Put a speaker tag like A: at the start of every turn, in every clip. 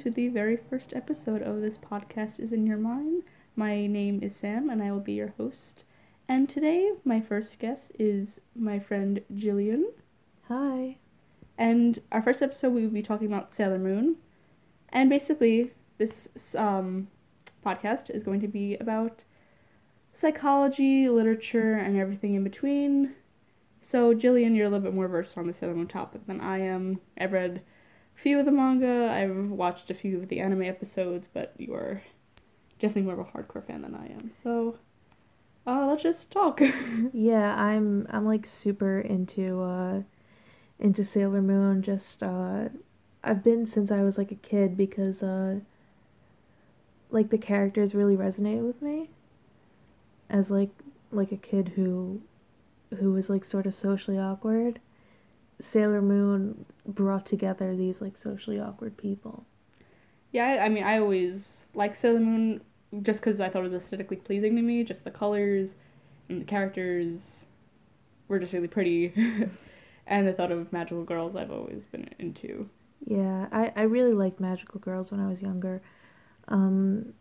A: to the very first episode of this podcast is in your mind. My name is Sam and I will be your host. And today my first guest is my friend Jillian.
B: Hi.
A: And our first episode we will be talking about Sailor Moon. And basically this um, podcast is going to be about psychology, literature, and everything in between. So, Jillian, you're a little bit more versed on the Sailor Moon topic than I am. I've read few of the manga, I've watched a few of the anime episodes, but you're definitely more of a hardcore fan than I am. So, uh, let's just talk.
B: yeah, I'm I'm like super into uh into Sailor Moon. Just uh I've been since I was like a kid because uh like the characters really resonated with me as like like a kid who who was like sort of socially awkward, Sailor Moon brought together these like socially awkward people.
A: Yeah, I, I mean, I always like Sailor Moon just because I thought it was aesthetically pleasing to me. Just the colors and the characters were just really pretty. and the thought of magical girls I've always been into.
B: Yeah, I, I really liked magical girls when I was younger. Um,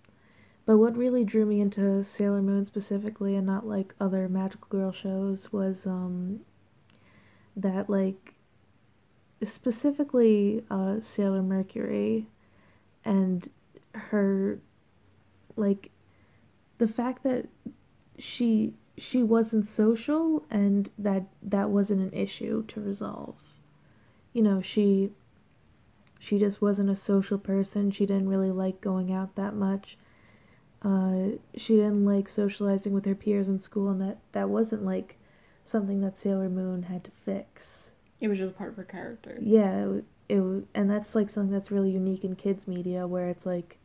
B: but what really drew me into Sailor Moon specifically and not like other magical girl shows was um that like specifically uh Sailor Mercury and her like the fact that she she wasn't social and that that wasn't an issue to resolve. You know, she she just wasn't a social person. She didn't really like going out that much uh, she didn't like socializing with her peers in school, and that that wasn't like something that Sailor Moon had to fix.
A: It was just part of her character.
B: Yeah, it, it and that's like something that's really unique in kids media, where it's like,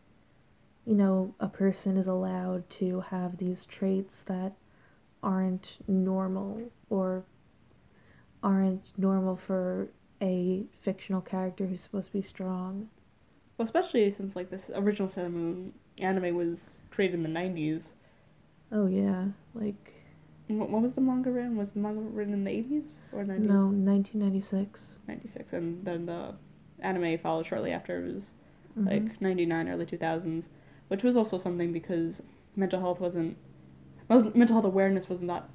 B: you know, a person is allowed to have these traits that aren't normal or aren't normal for a fictional character who's supposed to be strong.
A: Well, especially since like this original Sailor Moon anime was created in the 90s.
B: Oh yeah, like
A: what, what was the manga written? Was the manga written in the 80s or 90s?
B: No, 1996.
A: 96 and then the anime followed shortly after. It was
B: mm-hmm.
A: like 99 early 2000s, which was also something because mental health wasn't mental health awareness wasn't that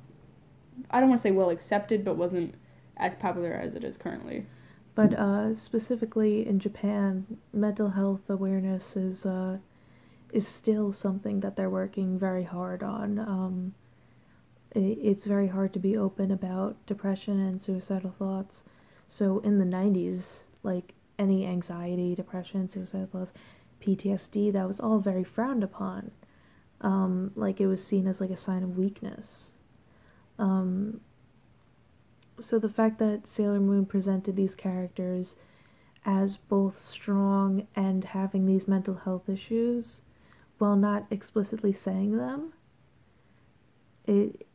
A: I don't want to say well accepted, but wasn't as popular as it is currently.
B: But uh, specifically in Japan, mental health awareness is uh, is still something that they're working very hard on. Um, it's very hard to be open about depression and suicidal thoughts. So in the 90s, like any anxiety, depression, suicidal thoughts, PTSD, that was all very frowned upon. Um, like it was seen as like a sign of weakness. Um, so the fact that Sailor Moon presented these characters as both strong and having these mental health issues while not explicitly saying them it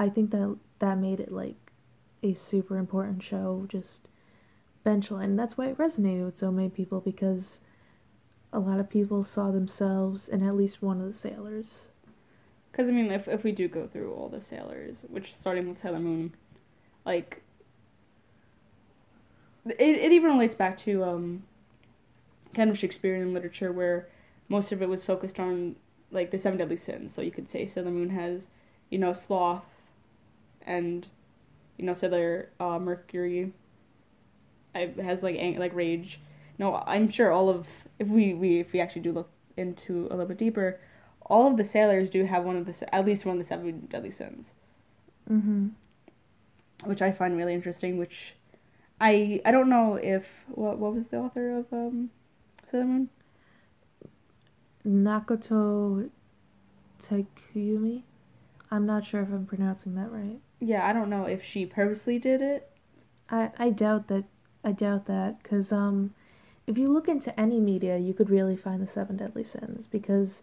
B: i think that that made it like a super important show just benchline that's why it resonated with so many people because a lot of people saw themselves in at least one of the sailors
A: because i mean if, if we do go through all the sailors which starting with sailor moon like it, it even relates back to um kind of shakespearean literature where most of it was focused on like the seven deadly sins. So you could say Sailor Moon has, you know, sloth, and, you know, Sailor uh, Mercury. I, has like ang- like rage. No, I'm sure all of if we, we if we actually do look into a little bit deeper, all of the sailors do have one of the at least one of the seven deadly sins.
B: Mm-hmm.
A: Which I find really interesting. Which I I don't know if what what was the author of um Sailor Moon.
B: Nakoto Takumi. I'm not sure if I'm pronouncing that right.
A: Yeah, I don't know if she purposely did it.
B: I I doubt that. I doubt that because um, if you look into any media, you could really find the seven deadly sins because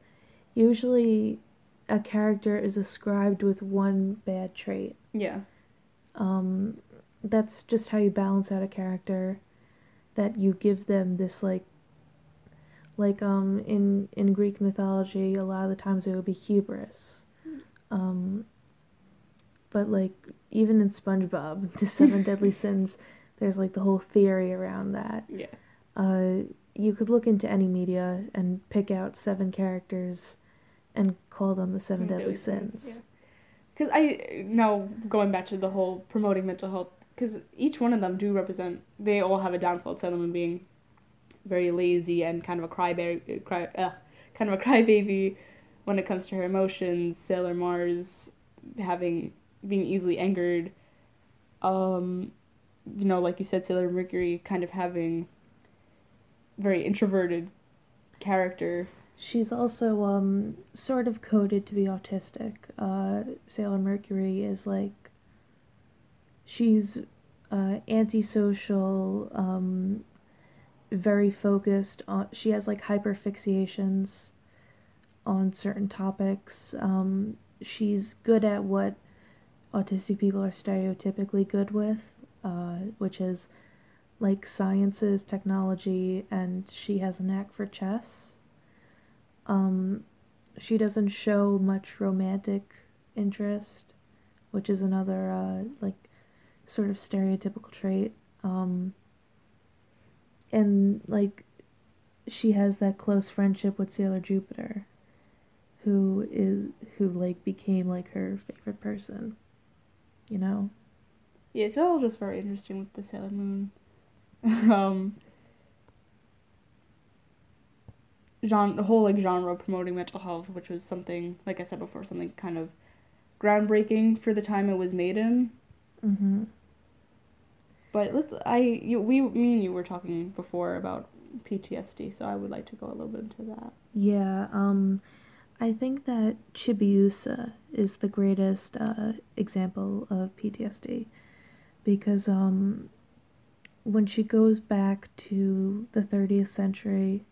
B: usually a character is ascribed with one bad trait.
A: Yeah.
B: Um, that's just how you balance out a character. That you give them this like like um in in Greek mythology, a lot of the times it would be hubris. Um, but like even in SpongeBob, the seven deadly sins, there's like the whole theory around that.
A: Yeah.
B: Uh, you could look into any media and pick out seven characters and call them the seven deadly sins.
A: Because I now going back to the whole promoting mental health, because each one of them do represent. They all have a downfall. Sailor Moon being very lazy and kind of a crybaby, cry, uh, kind of a crybaby when it comes to her emotions. Sailor Mars having being easily angered. Um, you know, like you said, Sailor Mercury kind of having very introverted character.
B: She's also um sort of coded to be autistic. Uh, Sailor Mercury is like she's uh, antisocial, um, very focused on. She has like hyperfixations on certain topics. Um, she's good at what autistic people are stereotypically good with, uh, which is like sciences, technology, and she has a knack for chess. Um, she doesn't show much romantic interest, which is another uh, like sort of stereotypical trait. Um, and like she has that close friendship with Sailor Jupiter, who is who like became like her favorite person. You know.
A: Yeah, it's all just very interesting with the Sailor Moon um, genre, the whole like genre promoting mental health, which was something, like I said before, something kind of groundbreaking for the time it was made in.
B: Mm-hmm.
A: But let's, I, you, we, me and you were talking before about PTSD, so I would like to go a little bit into that.
B: Yeah, um, I think that Chibiusa is the greatest uh, example of PTSD because um, when she goes back to the 30th century,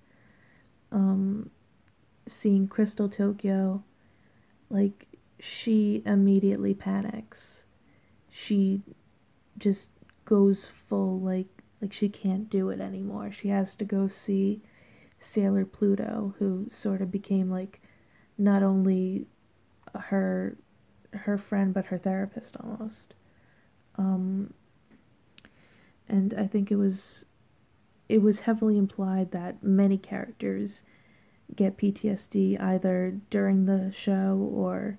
B: um, seeing Crystal Tokyo, like, she immediately panics. She just goes full, like, like she can't do it anymore. She has to go see Sailor Pluto, who sort of became, like, not only her her friend but her therapist almost. Um, and I think it was it was heavily implied that many characters get PTSD either during the show or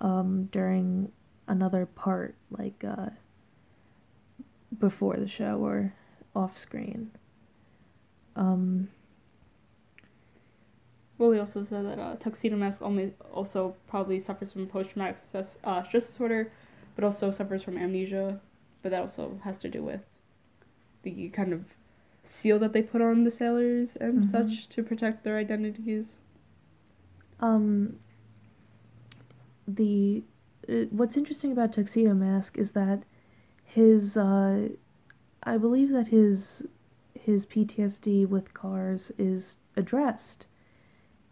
B: um, during another part, like uh, before the show or off screen. Um,
A: we also said that uh, Tuxedo Mask only also probably suffers from post traumatic stress, uh, stress disorder, but also suffers from amnesia. But that also has to do with the kind of seal that they put on the sailors and mm-hmm. such to protect their identities.
B: Um, the uh, what's interesting about Tuxedo Mask is that his uh, I believe that his his PTSD with cars is addressed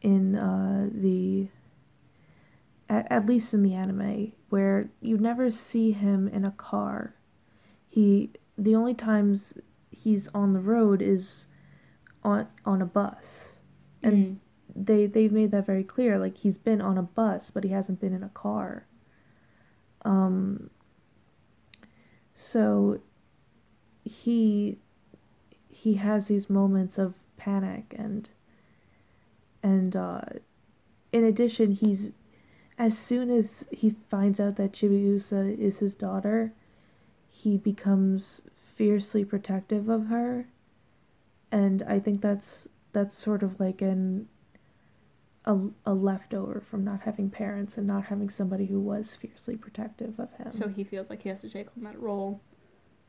B: in uh, the at, at least in the anime where you never see him in a car. He the only times he's on the road is on on a bus and mm. they they've made that very clear like he's been on a bus but he hasn't been in a car um so he he has these moments of panic and and uh in addition he's as soon as he finds out that Chibiusa is his daughter he becomes fiercely protective of her. And i think that's that's sort of like an a, a leftover from not having parents and not having somebody who was fiercely protective of him.
A: So he feels like he has to take on that role.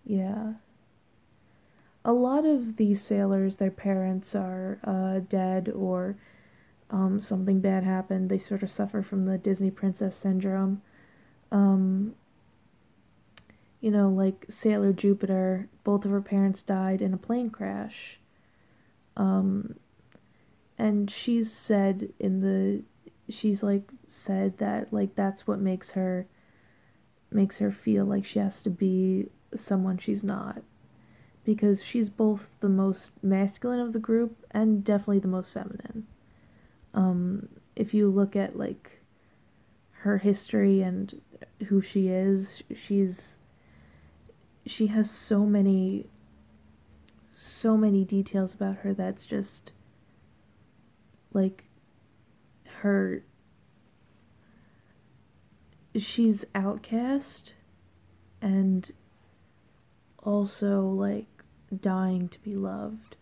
B: Yeah. A lot of these sailors their parents are uh, dead or um, something bad happened they sort of suffer from the disney princess syndrome um, you know, like Sailor Jupiter, both of her parents died in a plane crash. Um, and she's said in the, she's like said that like that's what makes her, makes her feel like she has to be someone she's not. Because she's both the most masculine of the group and definitely the most feminine. Um, if you look at like her history and who she is, she's she has so many so many details about her that's just like her she's outcast and also like dying to be loved.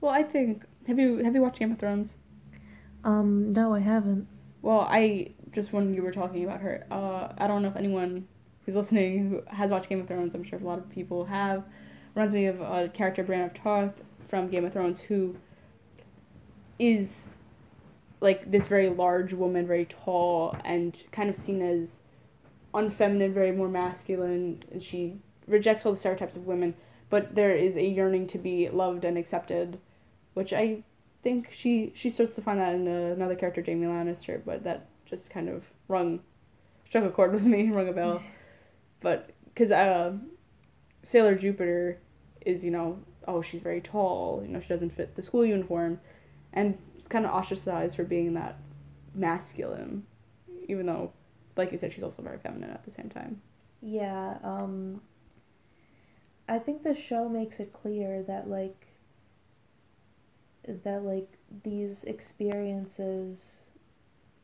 A: Well, I think have you have you watched Game of Thrones?
B: Um, no, I haven't.
A: Well, I just when you were talking about her, uh, I don't know if anyone who's listening who has watched Game of Thrones. I'm sure a lot of people have. Reminds me of a character Brienne of Tarth from Game of Thrones who is like this very large woman, very tall, and kind of seen as unfeminine, very more masculine, and she rejects all the stereotypes of women, but there is a yearning to be loved and accepted, which I think she she starts to find that in another character, Jaime Lannister, but that just kind of rung struck a chord with me, rung a bell. but because uh, Sailor Jupiter is you know oh she's very tall, you know she doesn't fit the school uniform, and is kind of ostracized for being that masculine, even though, like you said, she's also very feminine at the same time.
B: Yeah, um, I think the show makes it clear that like that like these experiences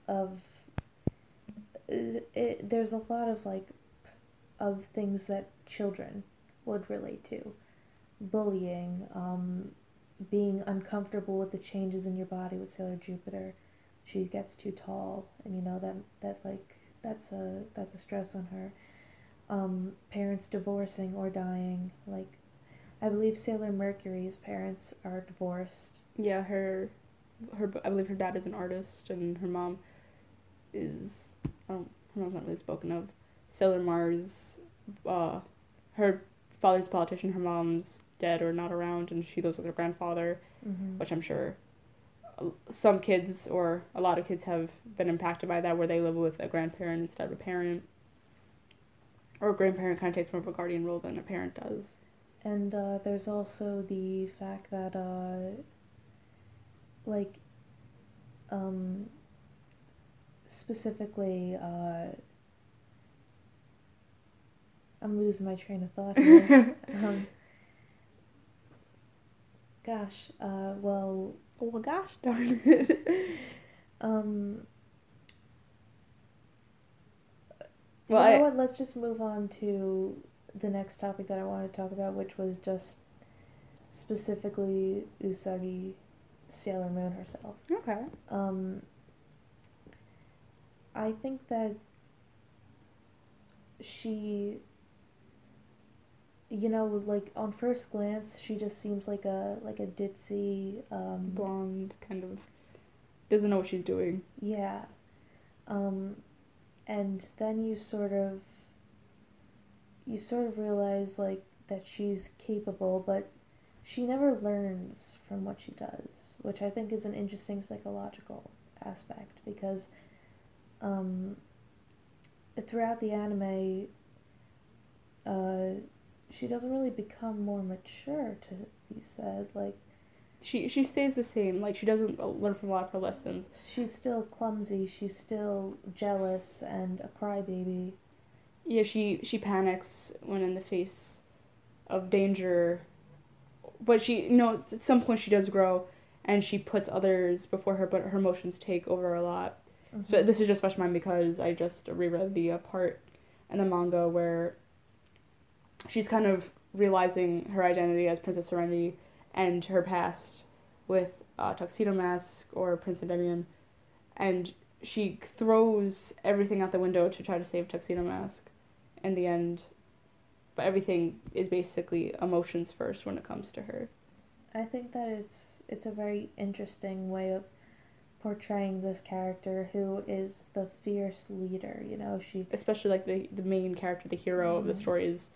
B: of it, it, there's a lot of like of things that children would relate to bullying um, being uncomfortable with the changes in your body with Sailor Jupiter. She gets too tall, and you know that that like that's a that's a stress on her. Um, parents divorcing or dying, like I believe Sailor Mercury's parents are divorced.
A: Yeah, her, her I believe her dad is an artist, and her mom is I don't her mom's not really spoken of. Sailor Mars, uh, her father's a politician, her mom's dead or not around, and she lives with her grandfather,
B: mm-hmm.
A: which I'm sure some kids or a lot of kids have been impacted by that, where they live with a grandparent instead of a parent, or a grandparent kind of takes more of a guardian role than a parent does.
B: And uh, there's also the fact that, uh, like, um, specifically, uh, I'm losing my train of thought here. um, Gosh, uh, well,
A: well, gosh darn it.
B: um,
A: well,
B: you know
A: I,
B: what? Let's just move on to the next topic that I wanted to talk about, which was just specifically Usagi Sailor Moon herself.
A: Okay.
B: Um, I think that she you know, like on first glance, she just seems like a like a ditzy um,
A: blonde kind of doesn't know what she's doing.
B: Yeah, um, and then you sort of you sort of realize like that she's capable, but she never learns from what she does, which I think is an interesting psychological aspect because um, throughout the anime. Uh, she doesn't really become more mature to be said like
A: she she stays the same like she doesn't learn from a lot of her lessons
B: she's still clumsy she's still jealous and a crybaby
A: yeah she she panics when in the face of danger but she know at some point she does grow and she puts others before her but her emotions take over a lot mm-hmm. but this is just fresh mind because i just reread the uh, part in the manga where she's kind of realizing her identity as Princess Serenity and her past with uh, Tuxedo Mask or Prince Endymion, and she throws everything out the window to try to save Tuxedo Mask in the end. But everything is basically emotions first when it comes to her.
B: I think that it's it's a very interesting way of portraying this character who is the fierce leader, you know, she
A: especially like the the main character, the hero mm-hmm. of the mm-hmm. story is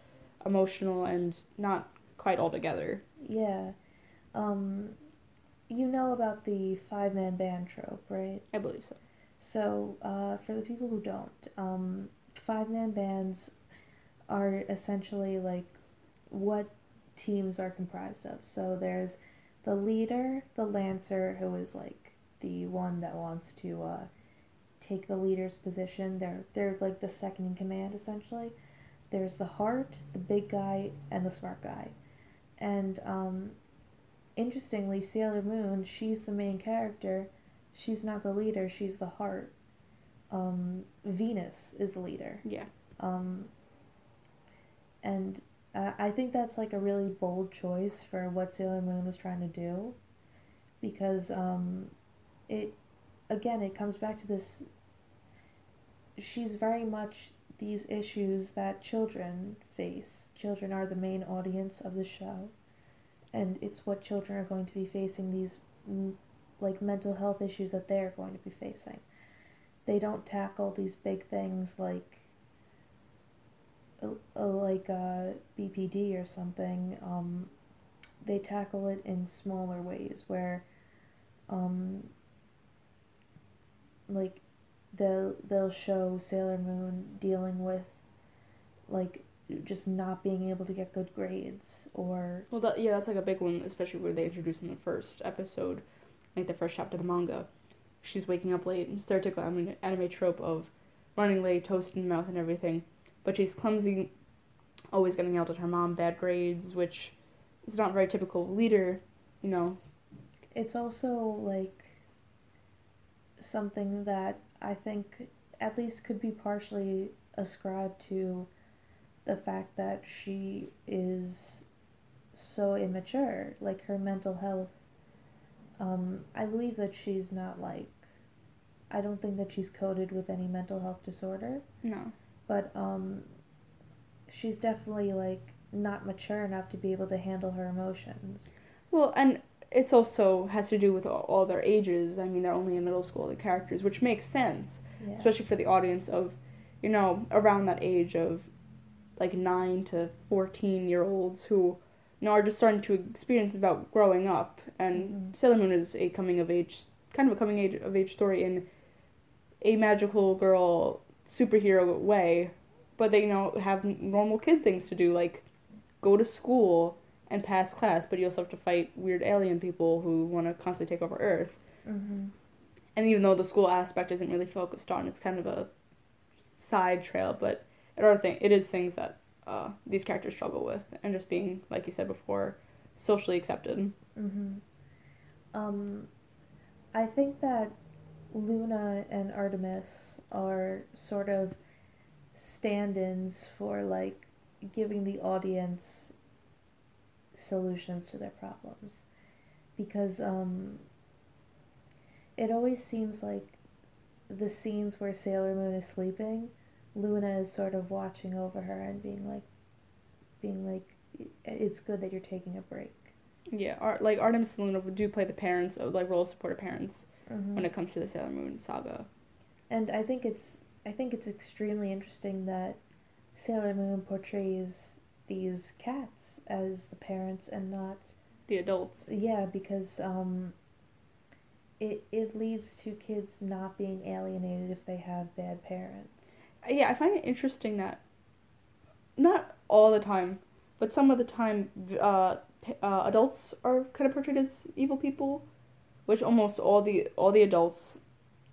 A: emotional and not quite all together.
B: Yeah. Um, you know about the five man band trope, right?
A: I believe so.
B: So, uh, for the people who don't, um, five man bands are essentially like what teams are comprised of. So, there's the leader, the lancer, who is like the one that wants to uh, take the leader's position. They're they're like the second in command essentially. There's the heart, the big guy, and the smart guy. And um, interestingly, Sailor Moon, she's the main character. She's not the leader, she's the heart. Um, Venus is the leader.
A: Yeah.
B: Um, and uh, I think that's like a really bold choice for what Sailor Moon was trying to do, because um, it, again, it comes back to this. She's very much these issues that children face. Children are the main audience of the show, and it's what children are going to be facing these, like mental health issues that they're going to be facing. They don't tackle these big things like like a BPD or something, um, they tackle it in smaller ways where, um, like, they'll they'll show Sailor Moon dealing with, like, just not being able to get good grades or.
A: Well, that, yeah, that's like a big one, especially where they introduced in the first episode, like the first chapter of the manga. She's waking up late, and stereotypical anime trope of running late, toast in mouth, and everything but she's clumsy, always getting yelled at her mom, bad grades, which is not very typical leader, you know.
B: It's also like something that I think at least could be partially ascribed to the fact that she is so immature, like her mental health. Um, I believe that she's not like, I don't think that she's coded with any mental health disorder.
A: No
B: but um, she's definitely like not mature enough to be able to handle her emotions.
A: Well, and it's also has to do with all, all their ages. I mean, they're only in middle school, the characters, which makes sense, yeah. especially for the audience of, you know, around that age of, like nine to fourteen year olds who, you know, are just starting to experience about growing up. And mm-hmm. Sailor Moon is a coming of age, kind of a coming age of age story in a magical girl superhero way, but they you know have normal kid things to do like go to school and pass class, but you also have to fight weird alien people who want to constantly take over Earth.
B: Mm-hmm.
A: And even though the school aspect isn't really focused on, it's kind of a side trail, but it are thing it is things that uh, these characters struggle with, and just being like you said before, socially accepted.
B: Mm-hmm. Um, I think that Luna and Artemis are sort of stand ins for like giving the audience solutions to their problems. Because um, it always seems like the scenes where Sailor Moon is sleeping, Luna is sort of watching over her and being like, being like, it's good that you're taking a break.
A: Yeah, Ar- like Artemis and Luna do play the parents, like role supportive parents
B: mm-hmm.
A: when it comes to the Sailor Moon saga.
B: And I think it's I think it's extremely interesting that Sailor Moon portrays these cats as the parents and not
A: the adults.
B: Yeah, because um, it it leads to kids not being alienated if they have bad parents.
A: Yeah, I find it interesting that not all the time, but some of the time, uh, uh, adults are kind of portrayed as evil people which almost all the all the adults,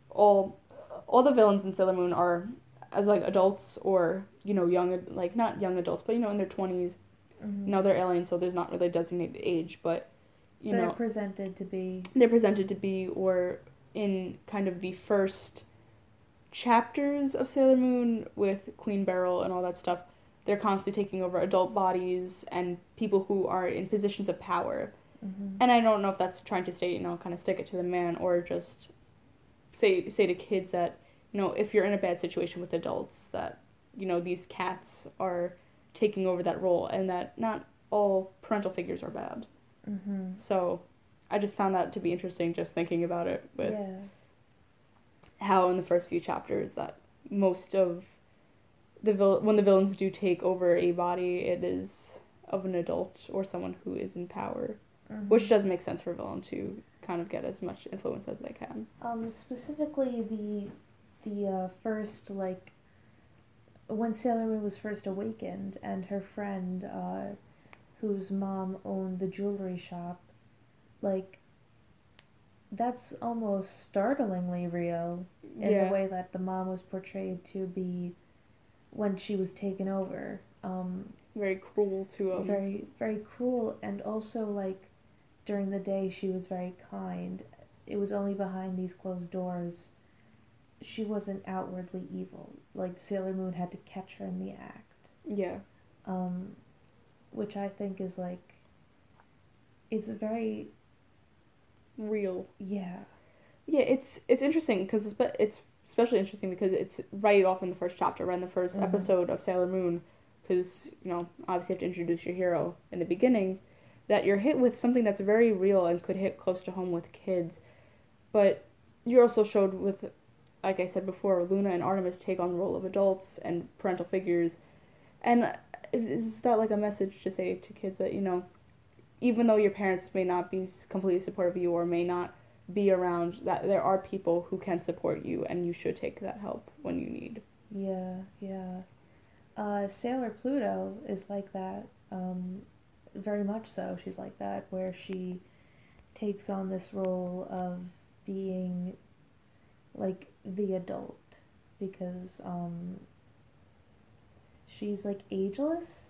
A: all all the villains in Sailor Moon are as like adults or you know young like not young adults but you know in their 20s
B: mm-hmm.
A: know they're aliens so there's not really a designated age but you know
B: they're
A: know.
B: presented to be
A: they're presented to be or in kind of the first chapters of Sailor Moon with Queen Beryl and all that stuff. They're constantly taking over adult bodies and people who are in positions of power
B: Mm-hmm.
A: And I don't know if that's trying to say, you know, kind of stick it to the man or just say say to kids that, you know, if you're in a bad situation with adults that, you know, these cats are taking over that role and that not all parental figures are bad.
B: Mm-hmm.
A: So I just found that to be interesting just thinking about it with
B: yeah.
A: how in the first few chapters that most of the vil- when the villains do take over a body, it is of an adult or someone who is in power
B: mm-hmm.
A: which does make sense for villain to kind of get as much influence as they can.
B: Um, specifically the the uh, first like when Sailor Moon was first awakened and her friend uh, whose mom owned the jewelry shop, like that's almost startlingly real in
A: yeah.
B: the way that the mom was portrayed to be when she was taken over. Um,
A: very cruel to um,
B: very very cruel and also like during the day she was very kind. It was only behind these closed doors. She wasn't outwardly evil. Like Sailor Moon had to catch her in the act.
A: Yeah.
B: Um, which I think is like, it's very
A: Real.
B: yeah.
A: Yeah, it's it's interesting because it's but it's especially interesting because it's right off in the first chapter, right in the 1st
B: Mhm.
A: episode of Sailor Moon, because you know obviously you have to introduce your hero in the beginning, that you're hit with something that's very real and could hit close to home with kids, but you're also showed with, like I said before, Luna and Artemis take on the role of adults and parental figures, and is that like a message to say to kids that you know, even though your parents may not be completely supportive of you or may not be around that there are people who can support you and you should take that help when you need.
B: Yeah, yeah. Uh, Sailor Pluto is like that. Um, very much so. She's like that, where she takes on this role of being like the adult because um, she's like ageless,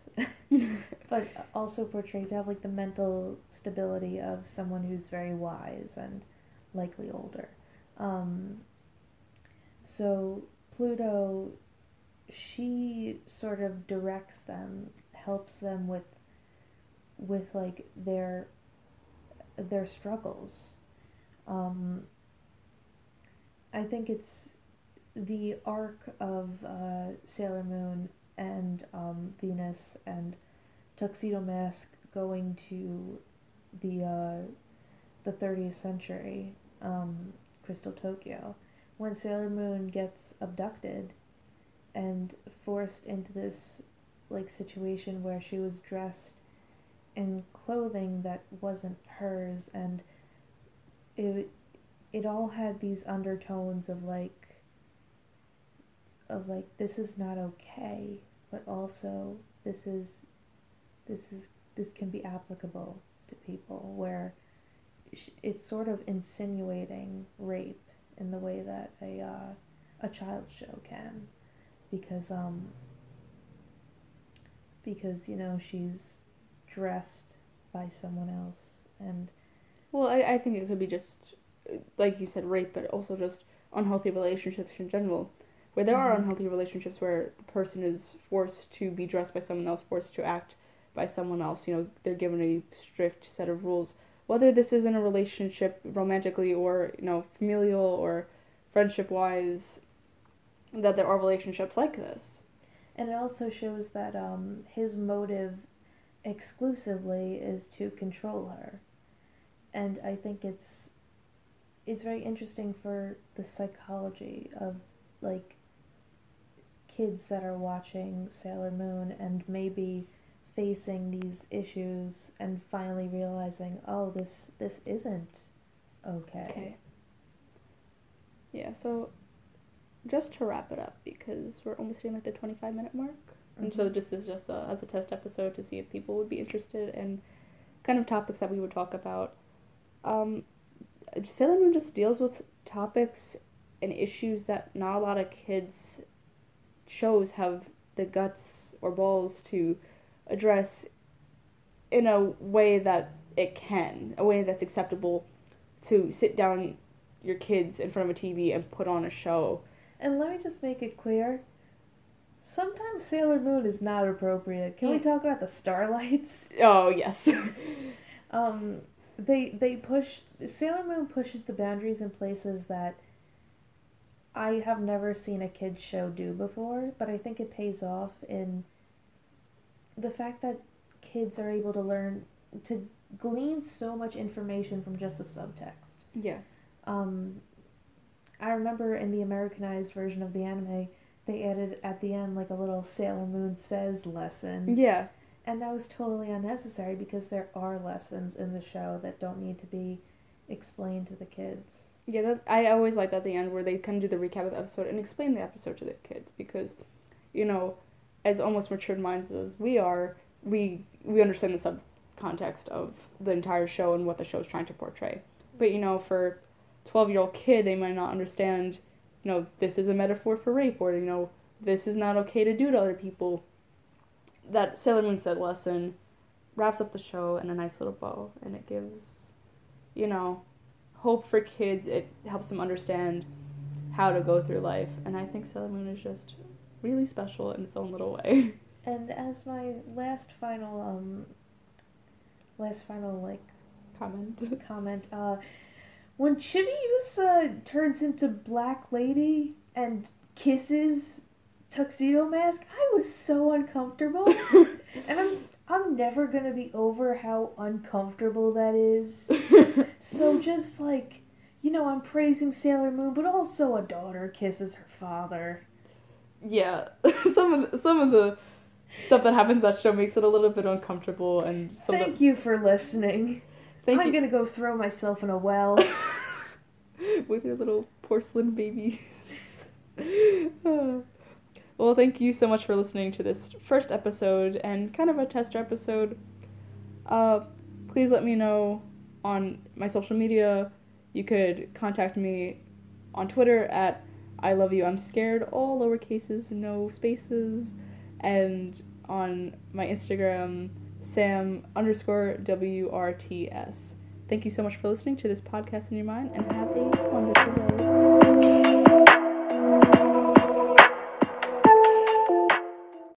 B: but also portrayed to have like the mental stability of someone who's very wise and likely older. Um, so Pluto, she sort of directs them, helps them with, with like their, their struggles. Um, I think it's the arc of uh, Sailor Moon and um, Venus and Tuxedo Mask going to the uh, the 30th century, um, Crystal Tokyo, when Sailor Moon gets abducted and forced into this like situation where she was dressed in clothing that wasn't hers and it it all had these undertones of like of like this is not okay but also this is this is this can be applicable to people where it's sort of insinuating rape in the way that a uh, a child show can because um because you know she's dressed by someone else and
A: Well, I, I think it could be just, like you said, rape, but also just unhealthy relationships in general. Where there are
B: Mhm.
A: unhealthy relationships where the person is forced to be dressed by someone else, forced to act by someone else. You know, they're given a strict set of rules. Whether this is in a relationship romantically or, you know, familial or friendship wise, that there are relationships like this.
B: And it also shows that um, his motive exclusively is to control her. And I think it's it's very interesting for the psychology of like kids that are watching Sailor Moon and maybe facing these issues and finally realizing, oh, this this isn't okay.
A: Okay. Yeah, so just to wrap it up because we're almost hitting like the 25 minute mark. And so this is just a, as a test episode to see if people would be interested in kind of topics that we would talk about. Um, Sailor Moon just deals with topics and issues that not a lot of kids shows have the guts or balls to address in a way that it can, a way that's acceptable to sit down your kids in front of a TV and put on a show.
B: And let me just make it clear. Sometimes Sailor Moon is not appropriate. Can we
A: Hmm.
B: talk about the starlights?
A: Oh, yes.
B: Um, they they push Sailor Moon pushes the boundaries in places that I have never seen a kids show do before, but I think it pays off in the fact that kids are able to learn to glean so much information from just the subtext.
A: yeah.
B: Um, I remember in the Americanized version of the anime, they added at the end like a little Sailor Moon says lesson.
A: Yeah.
B: And that was totally unnecessary because there are lessons in the show that don't need to be explained to the kids.
A: Yeah, that, I always like that at the end where they kind of do the recap of the episode and explain the episode to the kids because, you know, as almost matured minds as we are, we we understand the sub context of the entire show and what the show is trying to portray. But you know, for twelve year old kid, they might not understand. You know, this is a metaphor for rape, or you know, this is not okay to do to other people. That Sailor Moon said lesson wraps up the show in a nice little bow, and it gives you know, hope for kids. It helps them understand how to go through life. And I think Sailor Moon is just really special in its own little way.
B: And as my last final um last final like
A: Comment.
B: comment, uh when Chibiusa turns into Black Lady and kisses Tuxedo Mask, I was so uncomfortable. and I'm I'm never gonna be over how uncomfortable that is. So just like you know, I'm praising Sailor Moon, but also a daughter kisses her father.
A: yeah, some of the, some of the stuff that happens that show makes it a little bit uncomfortable, and
B: Thank
A: the,
B: you for listening.
A: thank
B: I'm
A: you
B: gonna go throw myself in a well.
A: with your little porcelain babies. Well, thank you so much for listening to this first episode and kind of a tester episode. Uh, please let me know on my social media. You could contact me on Twitter at I love you. I'm scared. All lowercases, no spaces, and on my Instagram Sam underscore W R T S. Thank you so much for listening to this podcast in your mind, and have a wonderful day.